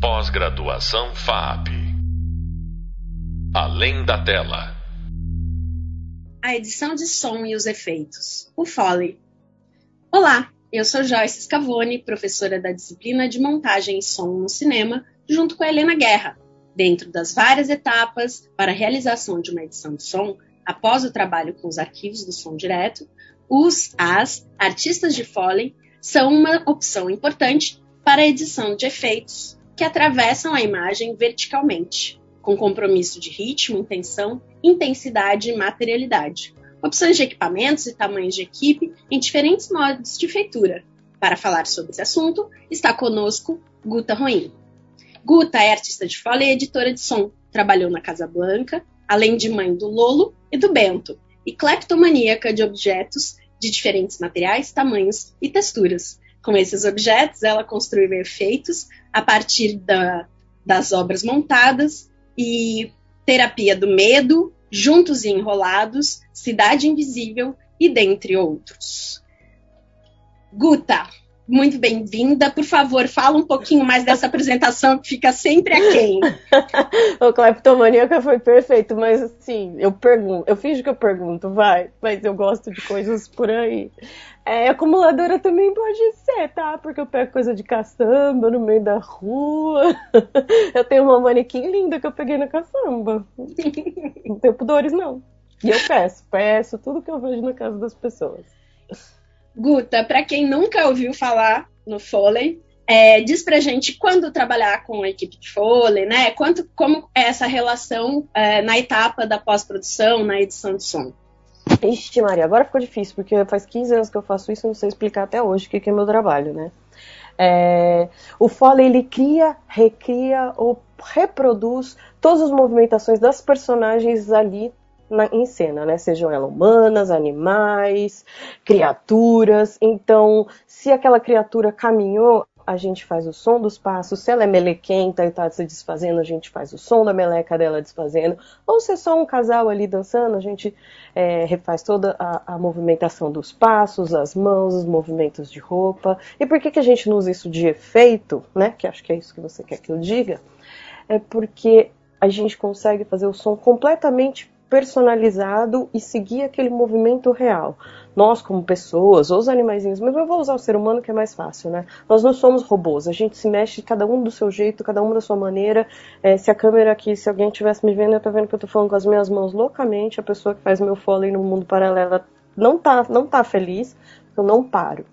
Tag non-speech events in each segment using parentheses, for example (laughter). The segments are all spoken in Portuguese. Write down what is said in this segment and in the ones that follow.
Pós-graduação FAP. Além da tela. A edição de som e os efeitos. O Foley. Olá, eu sou Joyce Scavone, professora da disciplina de montagem e som no cinema, junto com a Helena Guerra. Dentro das várias etapas para a realização de uma edição de som, após o trabalho com os arquivos do som direto, os, as artistas de Foley são uma opção importante para a edição de efeitos que atravessam a imagem verticalmente, com compromisso de ritmo, intenção, intensidade e materialidade. Opções de equipamentos e tamanhos de equipe em diferentes modos de feitura. Para falar sobre esse assunto, está conosco Guta Roim. Guta é artista de fala e editora de som. Trabalhou na Casa Blanca, além de mãe do Lolo e do Bento, e cleptomaníaca de objetos de diferentes materiais, tamanhos e texturas. Com esses objetos, ela construiu efeitos a partir da, das obras montadas e Terapia do Medo, Juntos e Enrolados, Cidade Invisível e dentre outros. Guta, muito bem-vinda. Por favor, fala um pouquinho mais dessa apresentação que fica sempre a quem. (laughs) o Cleptomaníaca foi perfeito, mas assim, eu pergunto, eu finjo que eu pergunto, vai, mas eu gosto de coisas por aí. É, acumuladora também pode ser, tá? Porque eu pego coisa de caçamba no meio da rua. (laughs) eu tenho uma manequim linda que eu peguei na caçamba. Não tenho pudores, não. E eu peço, peço tudo que eu vejo na casa das pessoas. Guta, para quem nunca ouviu falar no Foley, é, diz pra gente quando trabalhar com a equipe de Foley, né? Quanto, como é essa relação é, na etapa da pós-produção, na edição de som? Ixi, Maria, agora ficou difícil, porque faz 15 anos que eu faço isso e não sei explicar até hoje o que, que é meu trabalho, né? É, o Foley, ele cria, recria ou reproduz todas as movimentações das personagens ali na, em cena, né? Sejam elas humanas, animais, criaturas. Então, se aquela criatura caminhou, a gente faz o som dos passos. Se ela é melequenta e está se desfazendo, a gente faz o som da meleca dela desfazendo. Ou se é só um casal ali dançando, a gente é, refaz toda a, a, movimentação dos passos, as mãos, os movimentos de roupa. E por que, que a gente não usa isso de efeito, né? Que acho que é isso que você quer que eu diga. É porque a gente consegue fazer o som completamente personalizado e seguir aquele movimento real. Nós, como pessoas, ou os animaizinhos, mas eu vou usar o ser humano que é mais fácil, né? Nós não somos robôs, a gente se mexe cada um do seu jeito, cada um da sua maneira. É, se a câmera aqui, se alguém estivesse me vendo, eu tô vendo que eu tô falando com as minhas mãos loucamente, a pessoa que faz meu foley no mundo paralelo não tá, não tá feliz, eu não paro.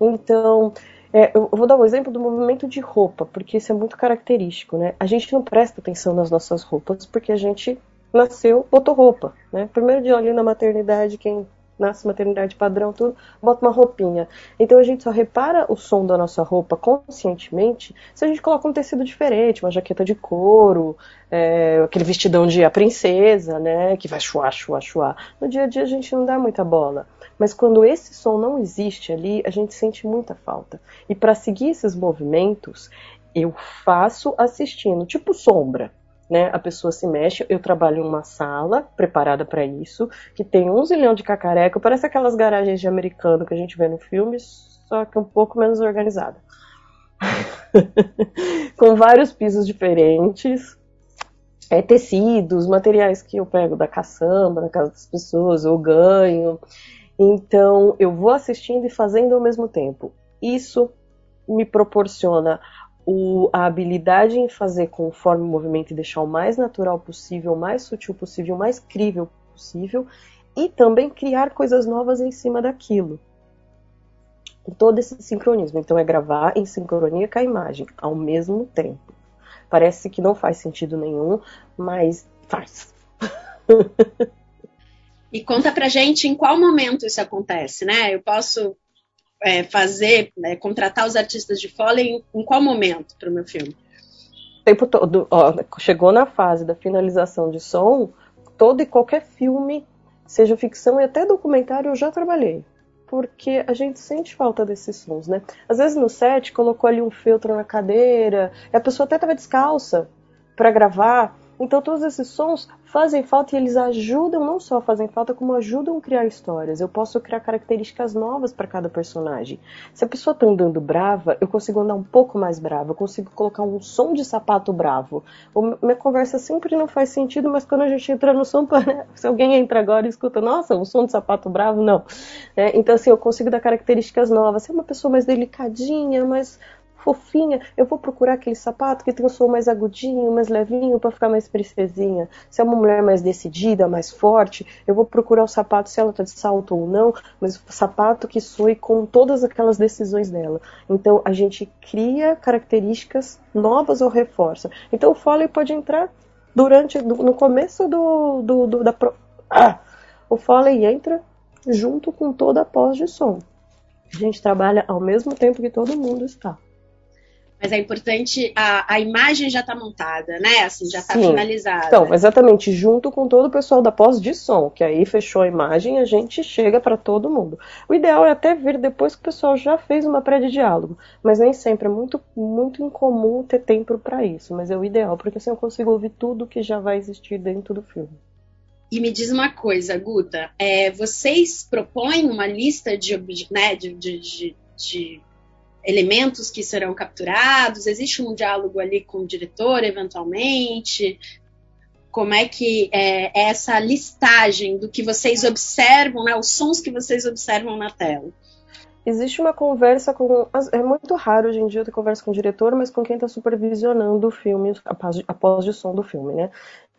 Então, é, eu vou dar um exemplo do movimento de roupa, porque isso é muito característico, né? A gente não presta atenção nas nossas roupas porque a gente nasceu, botou roupa, né? Primeiro dia ali na maternidade, quem nasce maternidade padrão, tudo, bota uma roupinha. Então a gente só repara o som da nossa roupa conscientemente se a gente coloca um tecido diferente, uma jaqueta de couro, é, aquele vestidão de a princesa, né? Que vai chuar, chuar, chuar. No dia a dia a gente não dá muita bola. Mas quando esse som não existe ali, a gente sente muita falta. E para seguir esses movimentos, eu faço assistindo, tipo sombra né? A pessoa se mexe. Eu trabalho em uma sala preparada para isso, que tem um zilhão de cacareco, parece aquelas garagens de americano que a gente vê no filme, só que um pouco menos organizada. (laughs) Com vários pisos diferentes, é, tecidos, materiais que eu pego da caçamba, na casa das pessoas, eu ganho. Então, eu vou assistindo e fazendo ao mesmo tempo. Isso me proporciona o, a habilidade em fazer conforme o movimento e deixar o mais natural possível, o mais sutil possível, o mais crível possível, e também criar coisas novas em cima daquilo. Todo esse sincronismo. Então, é gravar em sincronia com a imagem, ao mesmo tempo. Parece que não faz sentido nenhum, mas faz. (laughs) e conta pra gente em qual momento isso acontece, né? Eu posso é, fazer, né, contratar os artistas de Foley em, em qual momento para o meu filme? O tempo todo, ó, chegou na fase da finalização de som, todo e qualquer filme, seja ficção e até documentário, eu já trabalhei. Porque a gente sente falta desses sons, né? Às vezes no set colocou ali um feltro na cadeira, e a pessoa até estava descalça para gravar, Então todos esses sons fazem falta e eles ajudam, não só fazem falta, como ajudam a criar histórias. Eu posso criar características novas para cada personagem. Se a pessoa está andando brava, eu consigo andar um pouco mais brava, eu consigo colocar um som de sapato bravo. O, minha conversa sempre não faz sentido, mas quando a gente entra no som, (laughs) se alguém entra agora e escuta, nossa, o som de sapato bravo, não. É, então assim, eu consigo dar características novas. Se é uma pessoa mais delicadinha, mais fofinha, eu vou procurar aquele sapato que tem um som mais agudinho, mais levinho, para ficar mais princesinha. Se é uma mulher mais decidida, mais forte, eu vou procurar o sapato, se ela tá de salto ou não, mas o sapato que soe com todas aquelas decisões dela. Então a gente cria características novas ou reforça. Então o Foley pode entrar durante, no começo do, do, do da ah, o Foley entra junto com toda a pós de som. A gente trabalha ao mesmo tempo que todo mundo está. Mas é importante, a, a imagem já está montada, né? Assim, já está finalizada. Então, exatamente, junto com todo o pessoal da pós de som, que aí fechou a imagem a gente chega para todo mundo. O ideal é até vir depois que o pessoal já fez uma pré de diálogo, mas nem sempre é muito, muito incomum ter tempo para isso, mas é o ideal, porque assim eu consigo ouvir tudo que já vai existir dentro do filme. E me diz uma coisa, Guta, é, vocês propõem uma lista de, né, de, de, de, de elementos que serão capturados? Existe um diálogo ali com o diretor, eventualmente? Como é que é, é essa listagem do que vocês observam, né, os sons que vocês observam na tela? Existe uma conversa com. É muito raro hoje em dia ter conversa com o diretor, mas com quem está supervisionando o filme, a pós de som do filme, né?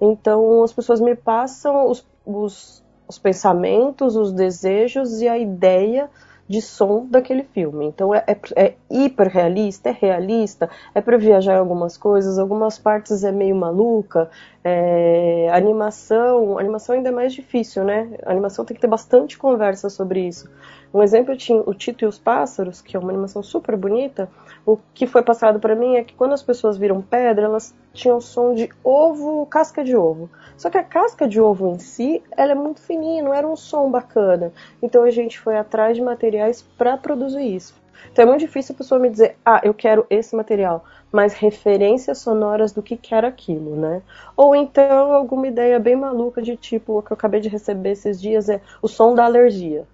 Então as pessoas me passam os, os, os pensamentos, os desejos e a ideia de som daquele filme. Então é, é, é hiper realista, é realista, é para viajar em algumas coisas, algumas partes é meio maluca. É, animação, animação ainda é mais difícil, né? A animação tem que ter bastante conversa sobre isso. Um exemplo tinha o Tito e os Pássaros, que é uma animação super bonita. O que foi passado para mim é que quando as pessoas viram pedra, elas tinham som de ovo, casca de ovo. Só que a casca de ovo em si, ela é muito fininha, não era um som bacana. Então a gente foi atrás de materiais para produzir isso. Então é muito difícil a pessoa me dizer, ah, eu quero esse material, mas referências sonoras do que quer aquilo, né? Ou então alguma ideia bem maluca de tipo, o que eu acabei de receber esses dias é o som da alergia.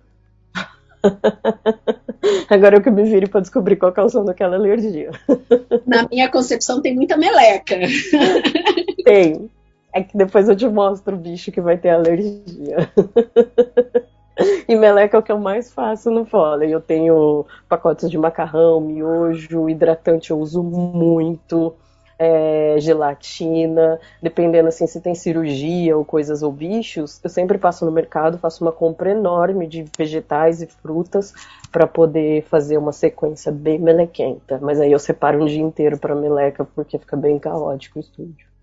(laughs) Agora eu que me vire para descobrir qual é o som daquela alergia. (laughs) Na minha concepção tem muita meleca. Tem. É que depois eu te mostro o bicho que vai ter alergia. (laughs) (laughs) E meleca é o que eu mais faço no Foley. Eu tenho pacotes de macarrão, miojo, hidratante eu uso muito é, gelatina, dependendo assim se tem cirurgia ou coisas ou bichos, eu sempre passo no mercado, faço uma compra enorme de vegetais e frutas para poder fazer uma sequência bem melequenta. Mas aí eu separo um dia inteiro para meleca porque fica bem caótico o estúdio.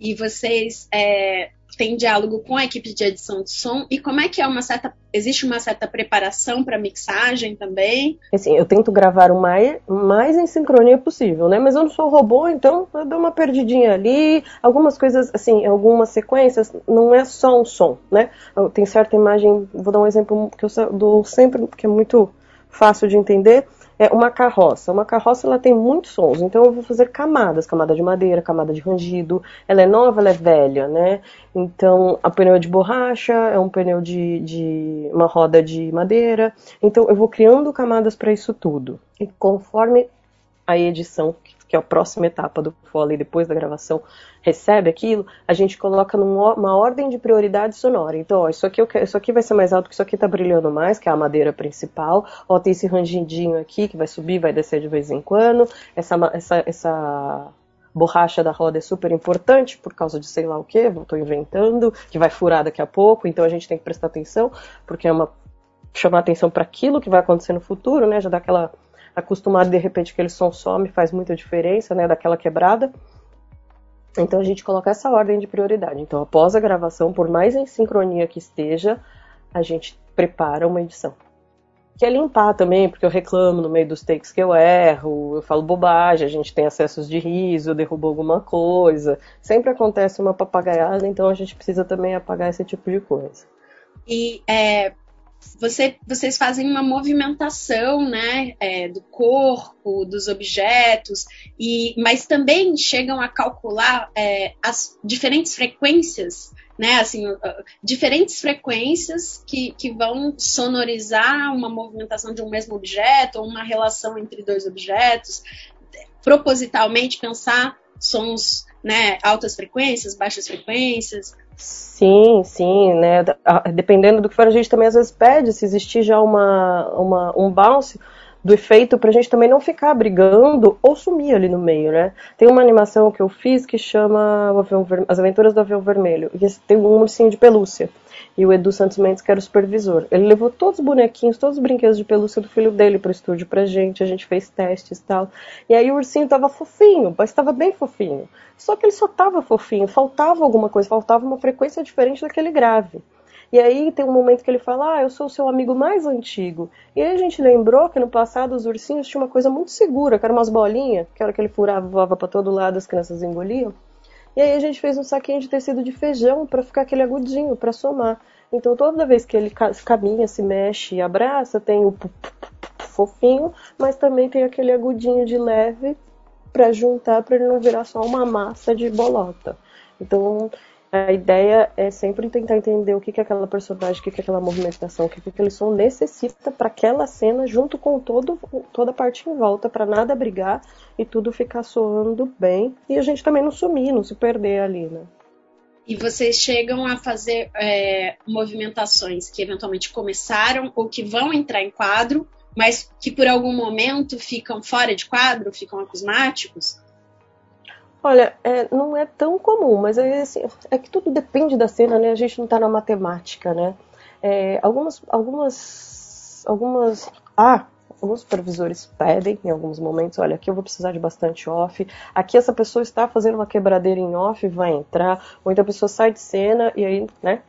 E vocês é, tem diálogo com a equipe de edição de som? E como é que é uma certa existe uma certa preparação para mixagem também? Assim eu tento gravar o mais, mais em sincronia possível né? Mas eu não sou robô então eu dou uma perdidinha ali. Algumas coisas assim algumas sequências não é só um som né? Tem certa imagem vou dar um exemplo que eu dou sempre que é muito fácil de entender é uma carroça. Uma carroça ela tem muitos sons, então eu vou fazer camadas, camada de madeira, camada de rangido. Ela é nova, ela é velha, né? Então a pneu é de borracha, é um pneu de, de uma roda de madeira. Então eu vou criando camadas para isso tudo. E conforme a edição que é a próxima etapa do Foley depois da gravação, recebe aquilo, a gente coloca numa ordem de prioridade sonora. Então, ó, isso aqui, isso aqui vai ser mais alto, que isso aqui tá brilhando mais, que é a madeira principal. Ó, tem esse rangidinho aqui que vai subir, vai descer de vez em quando. Essa, essa, essa borracha da roda é super importante por causa de sei lá o que, estou inventando, que vai furar daqui a pouco, então a gente tem que prestar atenção, porque é uma chamar atenção para aquilo que vai acontecer no futuro, né? Já dá aquela acostumado de repente aquele som some, faz muita diferença, né, daquela quebrada. Então a gente coloca essa ordem de prioridade. Então após a gravação, por mais em sincronia que esteja, a gente prepara uma edição. Que é limpar também, porque eu reclamo no meio dos takes que eu erro, eu falo bobagem, a gente tem acessos de riso, eu derrubo alguma coisa. Sempre acontece uma papagaiada, então a gente precisa também apagar esse tipo de coisa. E é, você, vocês fazem uma movimentação né, é, do corpo, dos objetos, e, mas também chegam a calcular é, as diferentes frequências, né, assim, diferentes frequências que, que vão sonorizar uma movimentação de um mesmo objeto, ou uma relação entre dois objetos, propositalmente pensar sons né, altas frequências, baixas frequências, Sim, sim, né? Dependendo do que for, a gente também às vezes pede se existir já uma, uma, um bounce do efeito pra gente também não ficar brigando ou sumir ali no meio, né? Tem uma animação que eu fiz que chama As Aventuras do Avião Vermelho, e tem um ursinho de pelúcia e o Edu Santos Mendes, que era o supervisor. Ele levou todos os bonequinhos, todos os brinquedos de pelúcia do filho dele pro estúdio pra gente, a gente fez testes e tal. E aí o ursinho tava fofinho, mas tava bem fofinho. Só que ele só tava fofinho, faltava alguma coisa, faltava uma frequência diferente daquele grave. E aí tem um momento que ele fala, ah, eu sou o seu amigo mais antigo. E aí a gente lembrou que no passado os ursinhos tinham uma coisa muito segura, que eram umas bolinhas, que era que ele furava, voava para todo lado, as crianças engoliam. E aí a gente fez um saquinho de tecido de feijão para ficar aquele agudinho, para somar. Então toda vez que ele caminha, se mexe e abraça, tem o fofinho, mas também tem aquele agudinho de leve para juntar para ele não virar só uma massa de bolota. Então a ideia é sempre tentar entender o que, que aquela personagem, o que, que aquela movimentação, o que, que aquele som necessita para aquela cena, junto com todo, toda a parte em volta, para nada brigar e tudo ficar soando bem. E a gente também não sumir, não se perder ali, né? E vocês chegam a fazer é, movimentações que eventualmente começaram ou que vão entrar em quadro, mas que por algum momento ficam fora de quadro, ficam acusmáticos? Olha, é, não é tão comum, mas é, assim, é, que tudo depende da cena, né? A gente não está na matemática, né? É, algumas, algumas, algumas. Ah, alguns supervisores pedem em alguns momentos, olha, aqui eu vou precisar de bastante off, aqui essa pessoa está fazendo uma quebradeira em off, vai entrar, ou então a pessoa sai de cena e aí, né,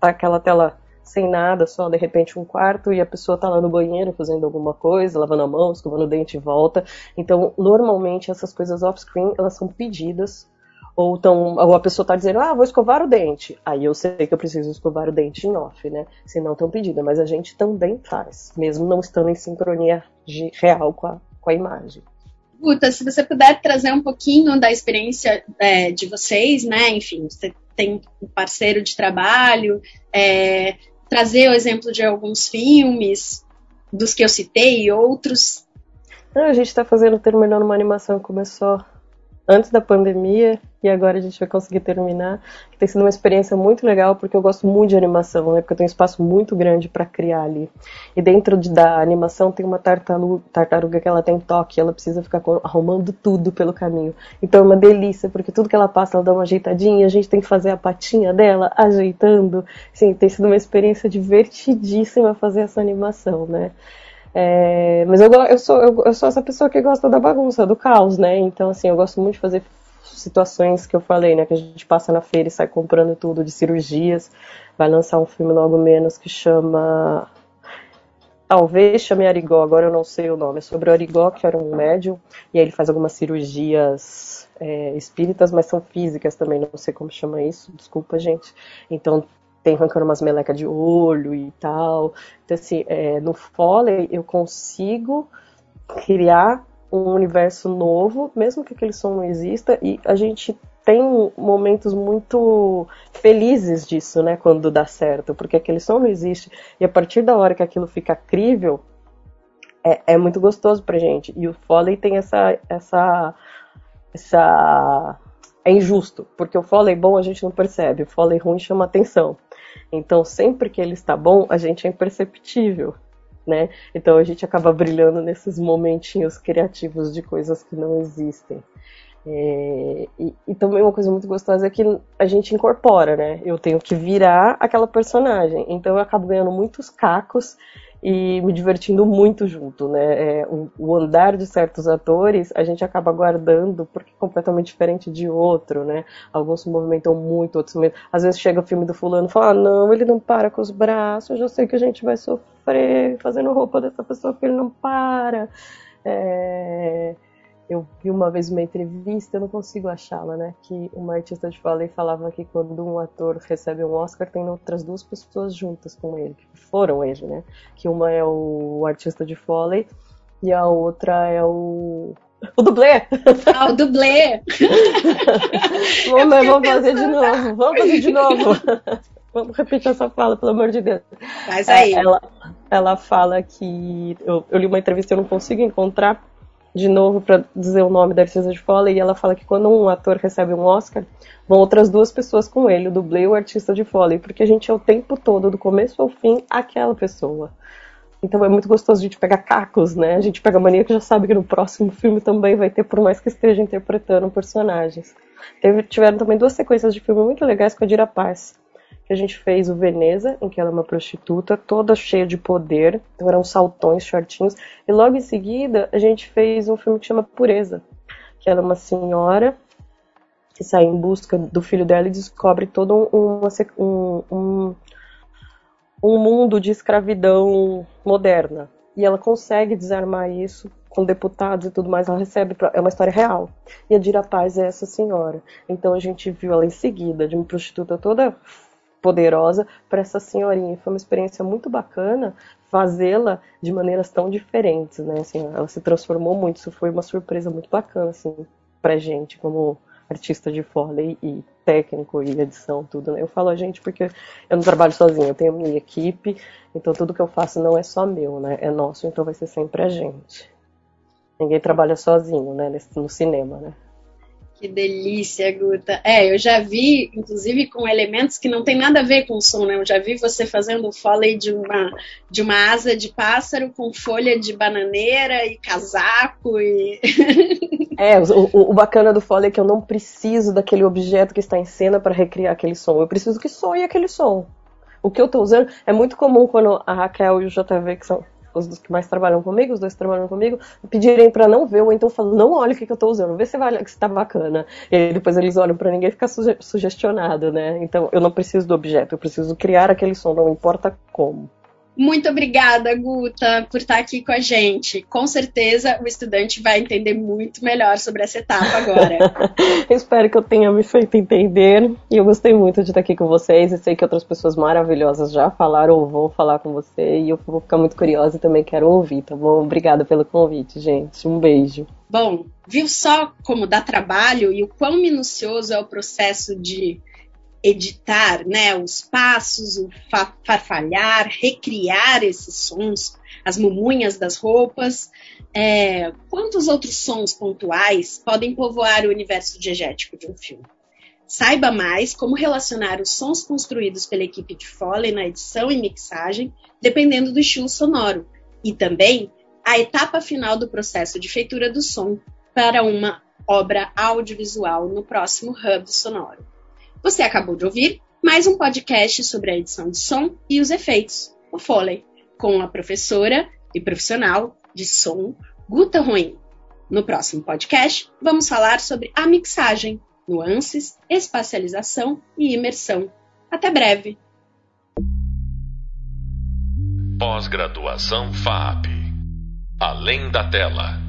tá aquela tela sem nada, só de repente um quarto e a pessoa tá lá no banheiro fazendo alguma coisa, lavando a mão, escovando o dente e volta. Então, normalmente essas coisas off-screen, elas são pedidas ou, tão, ou a pessoa tá dizendo, ah, vou escovar o dente. Aí eu sei que eu preciso escovar o dente em off, né? Se não tão pedida, mas a gente também faz, mesmo não estando em sincronia de, real com a, com a imagem. Guta, se você puder trazer um pouquinho da experiência é, de vocês, né? Enfim, você tem um parceiro de trabalho, é, trazer o exemplo de alguns filmes, dos que eu citei e outros. a gente está fazendo, terminando uma animação que começou antes da pandemia e agora a gente vai conseguir terminar. Tem sido uma experiência muito legal porque eu gosto muito de animação, né? Porque eu tenho um espaço muito grande para criar ali. E dentro de, da animação tem uma tartaruga, tartaruga que ela tem toque, ela precisa ficar arrumando tudo pelo caminho. Então é uma delícia porque tudo que ela passa ela dá uma ajeitadinha, a gente tem que fazer a patinha dela ajeitando. Sim, tem sido uma experiência divertidíssima fazer essa animação, né? É, mas eu, eu, sou, eu, eu, sou essa pessoa que gosta da bagunça, do caos, né? Então, assim, eu gosto muito de fazer situações que eu falei, né? Que a gente passa na feira e sai comprando tudo de cirurgias. Vai lançar um filme logo menos que chama. Talvez chame Arigó, agora eu não sei o nome. É sobre o Arigó, que era um médium, e aí ele faz algumas cirurgias é, espíritas, mas são físicas também, não sei como chama isso, desculpa, gente. Então tem arrancando umas melecas de olho e tal. Então, assim, é, no Foley eu consigo criar um universo novo, mesmo que aquele som não exista, e a gente tem momentos muito felizes disso, né, quando dá certo, porque aquele som não existe, e a partir da hora que aquilo fica crível, é, é muito gostoso pra gente. E o Foley tem essa, essa, essa é injusto, porque o Foley bom a gente não percebe, o Foley ruim chama atenção. Então, sempre que ele está bom, a gente é imperceptível, né? Então, a gente acaba brilhando nesses momentinhos criativos de coisas que não existem. É, e, e, também uma coisa muito gostosa é que a gente incorpora, né? Eu tenho que virar aquela personagem. Então eu acabo ganhando muitos cacos e me divertindo muito junto, né? É, o, o, andar de certos atores a gente acaba guardando porque é completamente diferente de outro, né? Alguns se movimentam muito, outros se Às vezes chega o filme do fulano e fala, ah, não, ele não para com os braços, eu já sei que a gente vai sofrer fazendo roupa dessa pessoa porque ele não para. É... eu vi uma vez uma entrevista, eu não consigo achá-la, né? Que uma artista de Foley falava que quando um ator recebe um Oscar, tem outras duas pessoas juntas com ele, que foram ele, né? Que uma é o artista de Foley e a outra é o. O dublê! Ah, o dublê! (laughs) vamos, vamos fazer de novo, vamos fazer de novo. Vamos repetir essa fala, pelo amor de Deus. Faz aí. É, ela, ela fala que. Eu, eu li uma entrevista e eu não consigo encontrar de novo para dizer o nome da artista de Foley, e ela fala que quando um ator recebe um Oscar, vão outras duas pessoas com ele, o dublê e o artista de Foley, porque a gente é o tempo todo, do começo ao fim, aquela pessoa. Então é muito gostoso a gente pegar cacos, né? A gente pega mania que já sabe que no próximo filme também vai ter, por mais que esteja interpretando personagens. Teve, tiveram também duas sequências de filme muito legais com a Dira Paz que a gente fez o Veneza, em que ela é uma prostituta, toda cheia de poder, então eram saltões, shortinhos, e logo em seguida a gente fez um filme que chama Pureza, que ela é uma senhora que sai em busca do filho dela e descobre todo um, um, um, um mundo de escravidão moderna. E ela consegue desarmar isso com deputados e tudo mais, ela recebe, é uma história real. E a Dira Paz é essa senhora. Então a gente viu ela em seguida, de uma prostituta toda poderosa para essa senhorinha. Foi uma experiência muito bacana fazê-la de maneiras tão diferentes, né? Assim, ela se transformou muito. Isso foi uma surpresa muito bacana, assim, pra gente, como artista de Foley e técnico e edição, tudo. Né? Eu falo a gente porque eu não trabalho sozinho, eu tenho minha equipe, então tudo que eu faço não é só meu, né? É nosso, então vai ser sempre a gente. Ninguém trabalha sozinho, né? No cinema, né? Que delícia, Guta. É, eu já vi, inclusive, com elementos que não tem nada a ver com o som, né? Eu já vi você fazendo o foley de uma, de uma asa de pássaro com folha de bananeira e casaco e... (laughs) É, o, o, bacana do foley é que eu não preciso daquele objeto que está em cena para recriar aquele som. Eu preciso que soe aquele som. O que eu estou usando é muito comum quando a Raquel e o JV, que são os que mais trabalham comigo, os dois trabalham comigo, pedirem para não ver, ou então falam, não olha o que, que eu tô usando, vê se vai que está bacana. E aí depois eles olham para ninguém fica suge sugestionado, né? Então eu não preciso do objeto, eu preciso criar aquele som, não importa como. Muito obrigada, Guta, por estar aqui com a gente. Com certeza o estudante vai entender muito melhor sobre essa etapa agora. (laughs) Espero que eu tenha me feito entender. E eu gostei muito de estar aqui com vocês. E sei que outras pessoas maravilhosas já falaram ou vão falar com você. E eu vou ficar muito curiosa e também quero ouvir, tá bom? Obrigada pelo convite, gente. Um beijo. Bom, viu só como dá trabalho e o quão minucioso é o processo de editar né, os passos, o farfalhar, recriar esses sons, as mumunhas das roupas. É, quantos outros sons pontuais podem povoar o universo diegético de um filme? Saiba mais como relacionar os sons construídos pela equipe de Foley na edição e mixagem, dependendo do estilo sonoro, e também a etapa final do processo de feitura do som para uma obra audiovisual no próximo Hub Sonoro. Você acabou de ouvir mais um podcast sobre a edição de som e os efeitos, o Foley, com a professora e profissional de som Guta Ruim. No próximo podcast, vamos falar sobre a mixagem, nuances, espacialização e imersão. Até breve! Pós-graduação FAP Além da tela.